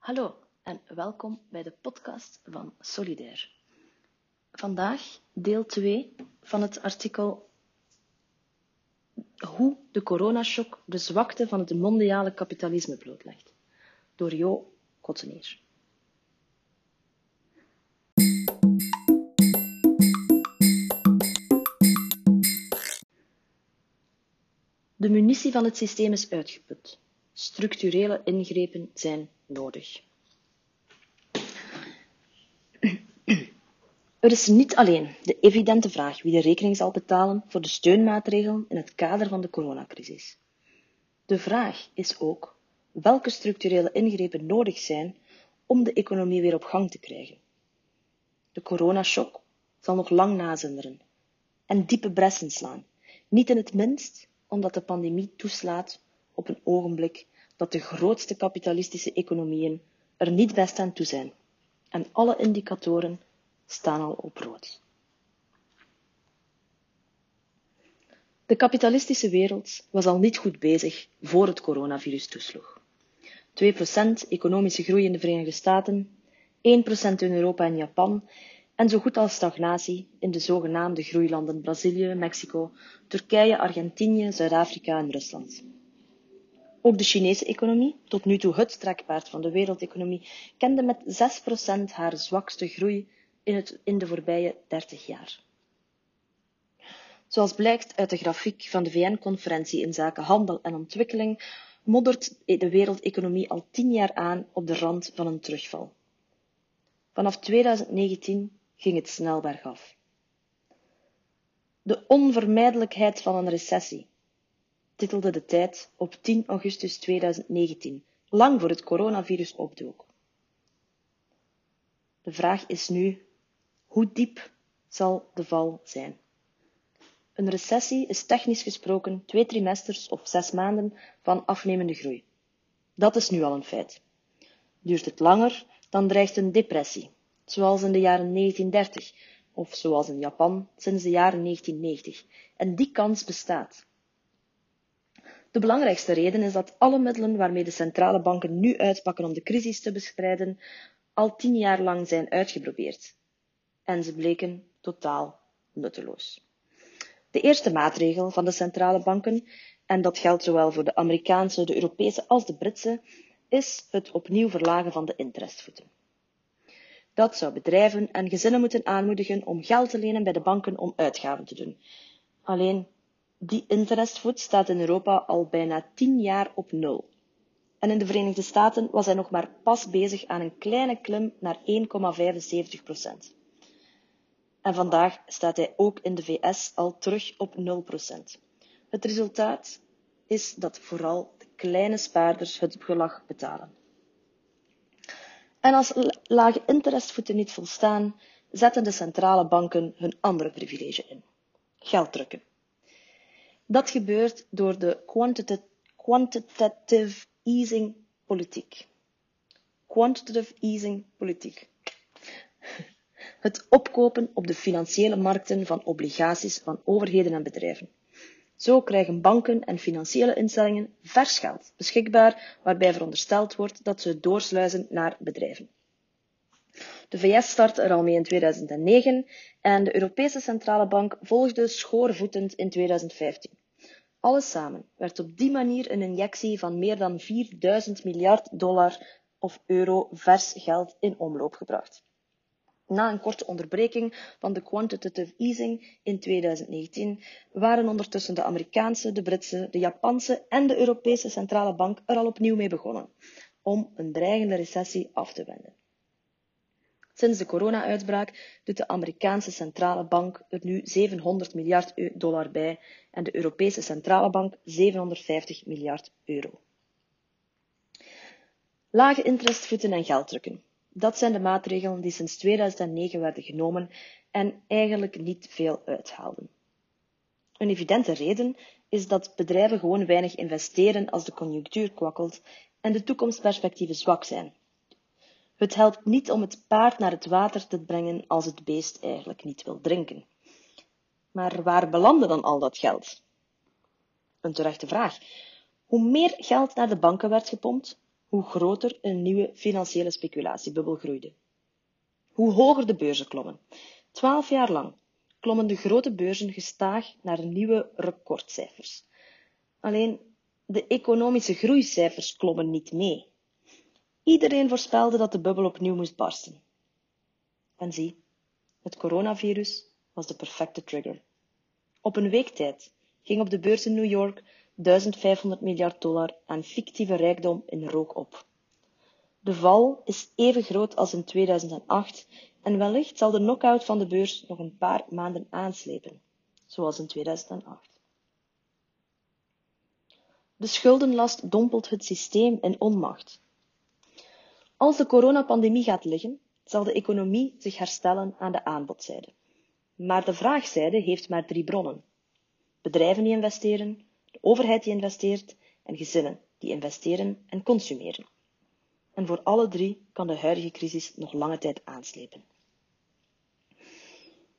Hallo en welkom bij de podcast van Solidair. Vandaag deel 2 van het artikel Hoe de coronashock de zwakte van het mondiale kapitalisme blootlegt, door Jo Kottenier. De munitie van het systeem is uitgeput. Structurele ingrepen zijn nodig. Er is niet alleen de evidente vraag wie de rekening zal betalen voor de steunmaatregelen in het kader van de coronacrisis. De vraag is ook welke structurele ingrepen nodig zijn om de economie weer op gang te krijgen. De coronashock zal nog lang nazinderen en diepe bressen slaan, niet in het minst omdat de pandemie toeslaat op een ogenblik dat de grootste kapitalistische economieën er niet best toe zijn en alle indicatoren staan al op rood. De kapitalistische wereld was al niet goed bezig voor het coronavirus toesloeg. 2% economische groei in de Verenigde Staten, 1% in Europa en Japan en zo goed als stagnatie in de zogenaamde groeilanden Brazilië, Mexico, Turkije, Argentinië, Zuid-Afrika en Rusland. Ook de Chinese economie, tot nu toe het trekpaard van de wereldeconomie, kende met 6% haar zwakste groei in, het, in de voorbije 30 jaar. Zoals blijkt uit de grafiek van de VN-conferentie in zaken handel en ontwikkeling, moddert de wereldeconomie al tien jaar aan op de rand van een terugval. Vanaf 2019 ging het snel bergaf. De onvermijdelijkheid van een recessie, titelde de tijd op 10 augustus 2019, lang voor het coronavirus opdook. De vraag is nu, hoe diep zal de val zijn? Een recessie is technisch gesproken twee trimesters of zes maanden van afnemende groei. Dat is nu al een feit. Duurt het langer, dan dreigt een depressie, zoals in de jaren 1930 of zoals in Japan sinds de jaren 1990. En die kans bestaat. De belangrijkste reden is dat alle middelen waarmee de centrale banken nu uitpakken om de crisis te bestrijden, al tien jaar lang zijn uitgeprobeerd. En ze bleken totaal nutteloos. De eerste maatregel van de centrale banken, en dat geldt zowel voor de Amerikaanse, de Europese als de Britse, is het opnieuw verlagen van de interestvoeten. Dat zou bedrijven en gezinnen moeten aanmoedigen om geld te lenen bij de banken om uitgaven te doen. Alleen die interestvoet staat in Europa al bijna tien jaar op nul. En in de Verenigde Staten was hij nog maar pas bezig aan een kleine klim naar 1,75 procent. En vandaag staat hij ook in de VS al terug op 0 procent. Het resultaat is dat vooral de kleine spaarders het gelag betalen. En als lage interestvoeten niet volstaan, zetten de centrale banken hun andere privilege in. Geld drukken. Dat gebeurt door de quantitative easing politiek. Quantitative easing politiek. Het opkopen op de financiële markten van obligaties van overheden en bedrijven. Zo krijgen banken en financiële instellingen vers geld beschikbaar, waarbij verondersteld wordt dat ze doorsluizen naar bedrijven. De VS startte er al mee in 2009 en de Europese Centrale Bank volgde schoorvoetend in 2015. Alles samen werd op die manier een injectie van meer dan 4000 miljard dollar of euro vers geld in omloop gebracht. Na een korte onderbreking van de quantitative easing in 2019 waren ondertussen de Amerikaanse, de Britse, de Japanse en de Europese Centrale Bank er al opnieuw mee begonnen om een dreigende recessie af te wenden. Sinds de corona-uitbraak doet de Amerikaanse Centrale Bank er nu 700 miljard dollar bij en de Europese Centrale Bank 750 miljard euro. Lage interestvoeten en gelddrukken. Dat zijn de maatregelen die sinds 2009 werden genomen en eigenlijk niet veel uithaalden. Een evidente reden is dat bedrijven gewoon weinig investeren als de conjunctuur kwakkelt en de toekomstperspectieven zwak zijn. Het helpt niet om het paard naar het water te brengen als het beest eigenlijk niet wil drinken. Maar waar belandde dan al dat geld? Een terechte vraag. Hoe meer geld naar de banken werd gepompt, hoe groter een nieuwe financiële speculatiebubbel groeide. Hoe hoger de beurzen klommen. Twaalf jaar lang klommen de grote beurzen gestaag naar nieuwe recordcijfers. Alleen de economische groeicijfers klommen niet mee. Iedereen voorspelde dat de bubbel opnieuw moest barsten. En zie, het coronavirus was de perfecte trigger. Op een week tijd ging op de beurs in New York 1500 miljard dollar aan fictieve rijkdom in rook op. De val is even groot als in 2008 en wellicht zal de knockout van de beurs nog een paar maanden aanslepen, zoals in 2008. De schuldenlast dompelt het systeem in onmacht. Als de coronapandemie gaat liggen, zal de economie zich herstellen aan de aanbodzijde. Maar de vraagzijde heeft maar drie bronnen. Bedrijven die investeren, de overheid die investeert en gezinnen die investeren en consumeren. En voor alle drie kan de huidige crisis nog lange tijd aanslepen.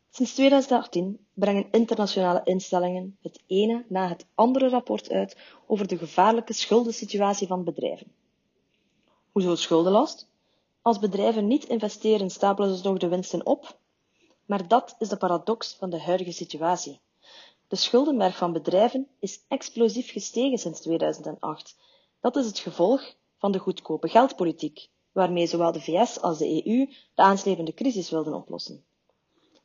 Sinds 2018 brengen internationale instellingen het ene na het andere rapport uit over de gevaarlijke schuldensituatie van bedrijven. Hoezo schuldenlast? Als bedrijven niet investeren, stapelen ze toch de winsten op? Maar dat is de paradox van de huidige situatie. De schuldenberg van bedrijven is explosief gestegen sinds 2008. Dat is het gevolg van de goedkope geldpolitiek, waarmee zowel de VS als de EU de aanslepende crisis wilden oplossen.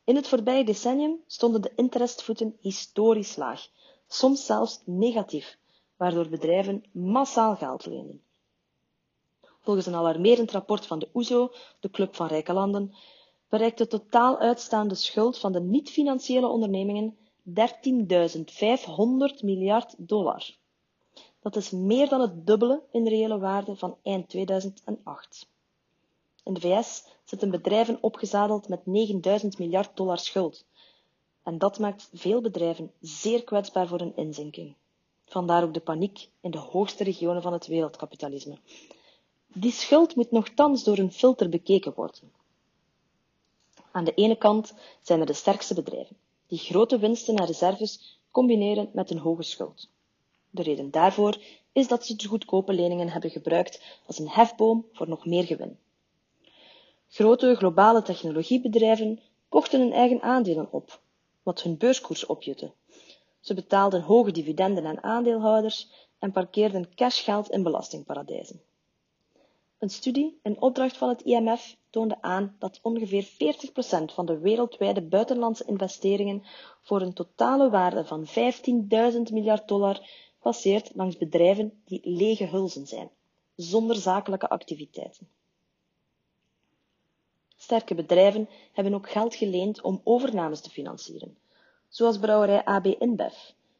In het voorbije decennium stonden de interestvoeten historisch laag, soms zelfs negatief, waardoor bedrijven massaal geld leenden. Volgens een alarmerend rapport van de OESO, de Club van Rijke Landen, bereikt de totaal uitstaande schuld van de niet-financiële ondernemingen 13.500 miljard dollar. Dat is meer dan het dubbele in reële waarde van eind 2008. In de VS zitten bedrijven opgezadeld met 9000 miljard dollar schuld. En dat maakt veel bedrijven zeer kwetsbaar voor een inzinking. Vandaar ook de paniek in de hoogste regionen van het wereldkapitalisme. Die schuld moet nogthans door een filter bekeken worden. Aan de ene kant zijn er de sterkste bedrijven, die grote winsten en reserves combineren met een hoge schuld. De reden daarvoor is dat ze de goedkope leningen hebben gebruikt als een hefboom voor nog meer gewin. Grote globale technologiebedrijven kochten hun eigen aandelen op, wat hun beurskoers opjutte. Ze betaalden hoge dividenden aan aandeelhouders en parkeerden cashgeld in belastingparadijzen. Een studie in opdracht van het IMF toonde aan dat ongeveer 40% van de wereldwijde buitenlandse investeringen voor een totale waarde van 15.000 miljard dollar passeert langs bedrijven die lege hulzen zijn, zonder zakelijke activiteiten. Sterke bedrijven hebben ook geld geleend om overnames te financieren, zoals brouwerij AB InBev,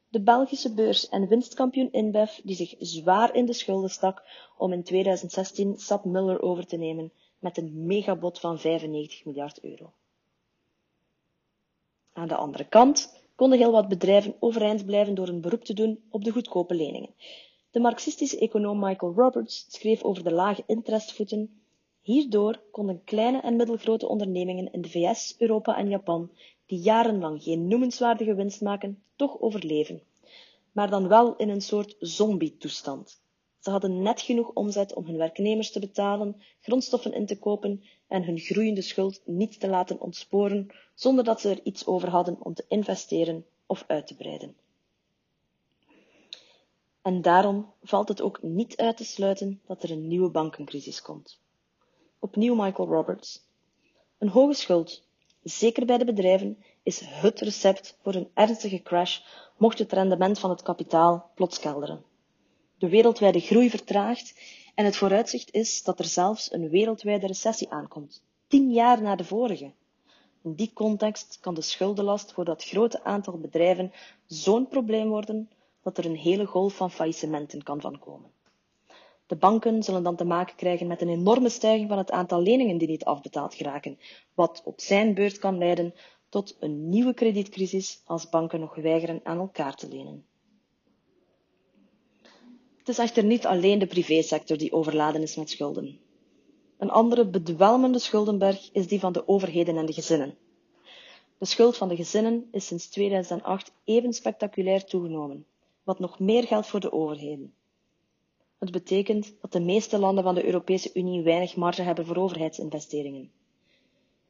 de Belgische beurs en winstkampioen InBev die zich zwaar in de schulden stak om in 2016 SAP Muller over te nemen met een megabod van 95 miljard euro. Aan de andere kant konden heel wat bedrijven overeind blijven door een beroep te doen op de goedkope leningen. De marxistische econoom Michael Roberts schreef over de lage interestvoeten Hierdoor konden kleine en middelgrote ondernemingen in de VS, Europa en Japan, die jarenlang geen noemenswaardige winst maken, toch overleven. Maar dan wel in een soort zombie-toestand. Ze hadden net genoeg omzet om hun werknemers te betalen, grondstoffen in te kopen en hun groeiende schuld niet te laten ontsporen, zonder dat ze er iets over hadden om te investeren of uit te breiden. En daarom valt het ook niet uit te sluiten dat er een nieuwe bankencrisis komt. Opnieuw Michael Roberts. Een hoge schuld, zeker bij de bedrijven, is het recept voor een ernstige crash mocht het rendement van het kapitaal plots kelderen. De wereldwijde groei vertraagt en het vooruitzicht is dat er zelfs een wereldwijde recessie aankomt, tien jaar na de vorige. In die context kan de schuldenlast voor dat grote aantal bedrijven zo'n probleem worden dat er een hele golf van faillissementen kan van komen. De banken zullen dan te maken krijgen met een enorme stijging van het aantal leningen die niet afbetaald geraken, wat op zijn beurt kan leiden tot een nieuwe kredietcrisis als banken nog weigeren aan elkaar te lenen. Het is echter niet alleen de privésector die overladen is met schulden. Een andere bedwelmende schuldenberg is die van de overheden en de gezinnen. De schuld van de gezinnen is sinds 2008 even spectaculair toegenomen, wat nog meer geldt voor de overheden. Het betekent dat de meeste landen van de Europese Unie weinig marge hebben voor overheidsinvesteringen.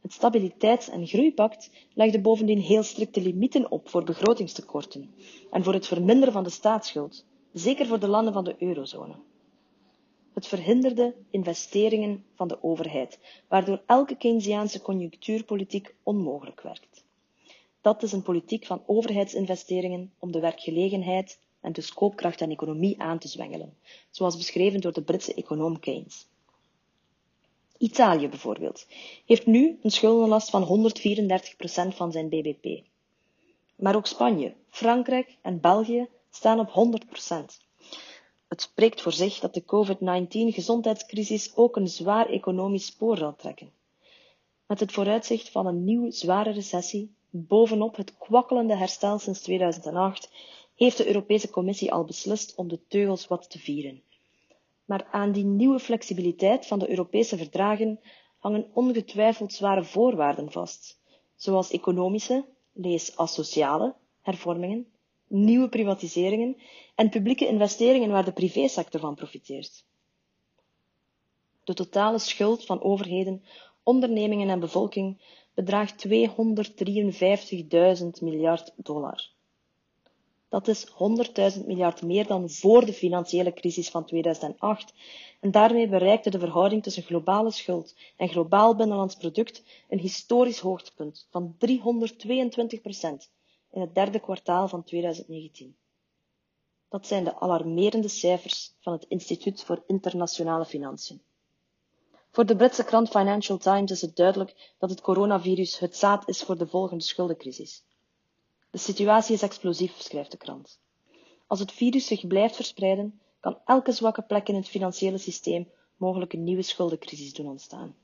Het Stabiliteits- en Groeipact legde bovendien heel strikte limieten op voor begrotingstekorten en voor het verminderen van de staatsschuld, zeker voor de landen van de eurozone. Het verhinderde investeringen van de overheid, waardoor elke Keynesiaanse conjunctuurpolitiek onmogelijk werkt. Dat is een politiek van overheidsinvesteringen om de werkgelegenheid en dus koopkracht en economie aan te zwengelen, zoals beschreven door de Britse econoom Keynes. Italië bijvoorbeeld heeft nu een schuldenlast van 134% van zijn bbp. Maar ook Spanje, Frankrijk en België staan op 100% Het spreekt voor zich dat de COVID-19-gezondheidscrisis ook een zwaar economisch spoor zal trekken. Met het vooruitzicht van een nieuwe zware recessie, bovenop het kwakkelende herstel sinds 2008, heeft de Europese Commissie al beslist om de teugels wat te vieren. Maar aan die nieuwe flexibiliteit van de Europese verdragen hangen ongetwijfeld zware voorwaarden vast, zoals economische, lees asociale, hervormingen, nieuwe privatiseringen en publieke investeringen waar de privésector van profiteert. De totale schuld van overheden, ondernemingen en bevolking bedraagt 253.000 miljard dollar. Dat is 100.000 miljard meer dan voor de financiële crisis van 2008 en daarmee bereikte de verhouding tussen globale schuld en globaal binnenlands product een historisch hoogtepunt van 322 procent in het derde kwartaal van 2019. Dat zijn de alarmerende cijfers van het Instituut voor Internationale Financiën. Voor de Britse krant Financial Times is het duidelijk dat het coronavirus het zaad is voor de volgende schuldencrisis. De situatie is explosief, schrijft de krant. Als het virus zich blijft verspreiden, kan elke zwakke plek in het financiële systeem mogelijk een nieuwe schuldencrisis doen ontstaan.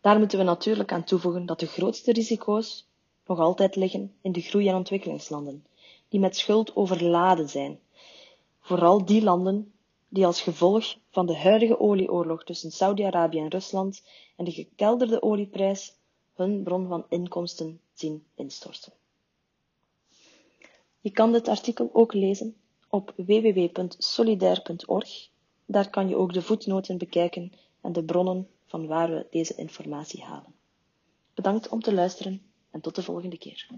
Daar moeten we natuurlijk aan toevoegen dat de grootste risico's nog altijd liggen in de groei- en ontwikkelingslanden, die met schuld overladen zijn. Vooral die landen die als gevolg van de huidige olieoorlog tussen Saudi-Arabië en Rusland en de gekelderde olieprijs hun bron van inkomsten zien instorten. Je kan dit artikel ook lezen op www.solidair.org. Daar kan je ook de voetnoten bekijken en de bronnen van waar we deze informatie halen. Bedankt om te luisteren en tot de volgende keer.